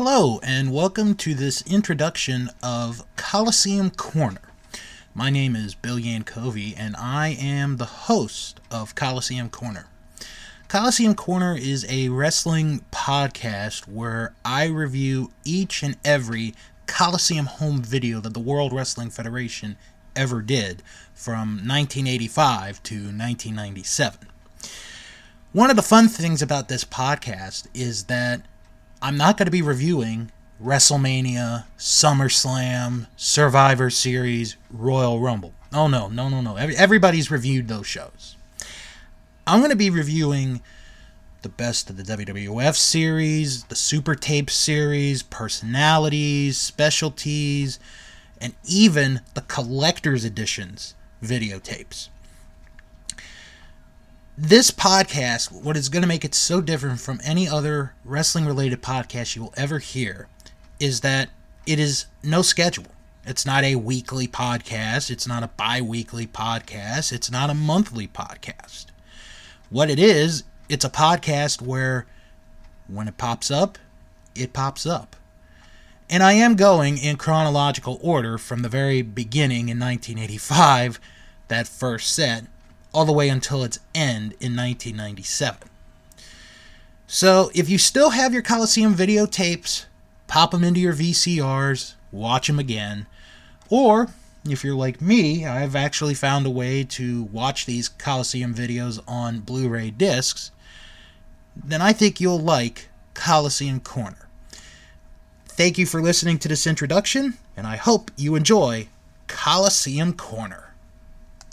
Hello, and welcome to this introduction of Coliseum Corner. My name is Bill Yankovi, and I am the host of Coliseum Corner. Coliseum Corner is a wrestling podcast where I review each and every Coliseum home video that the World Wrestling Federation ever did from 1985 to 1997. One of the fun things about this podcast is that I'm not going to be reviewing WrestleMania, SummerSlam, Survivor Series, Royal Rumble. Oh, no, no, no, no. Everybody's reviewed those shows. I'm going to be reviewing the best of the WWF series, the Super Tape series, personalities, specialties, and even the collector's editions videotapes this podcast, what is going to make it so different from any other wrestling related podcast you will ever hear, is that it is no schedule. It's not a weekly podcast. It's not a bi weekly podcast. It's not a monthly podcast. What it is, it's a podcast where when it pops up, it pops up. And I am going in chronological order from the very beginning in 1985, that first set, all the way until its end in 1997. So, if you still have your Coliseum videotapes, pop them into your VCRs, watch them again. Or, if you're like me, I've actually found a way to watch these Coliseum videos on Blu ray discs, then I think you'll like Coliseum Corner. Thank you for listening to this introduction, and I hope you enjoy Coliseum Corner.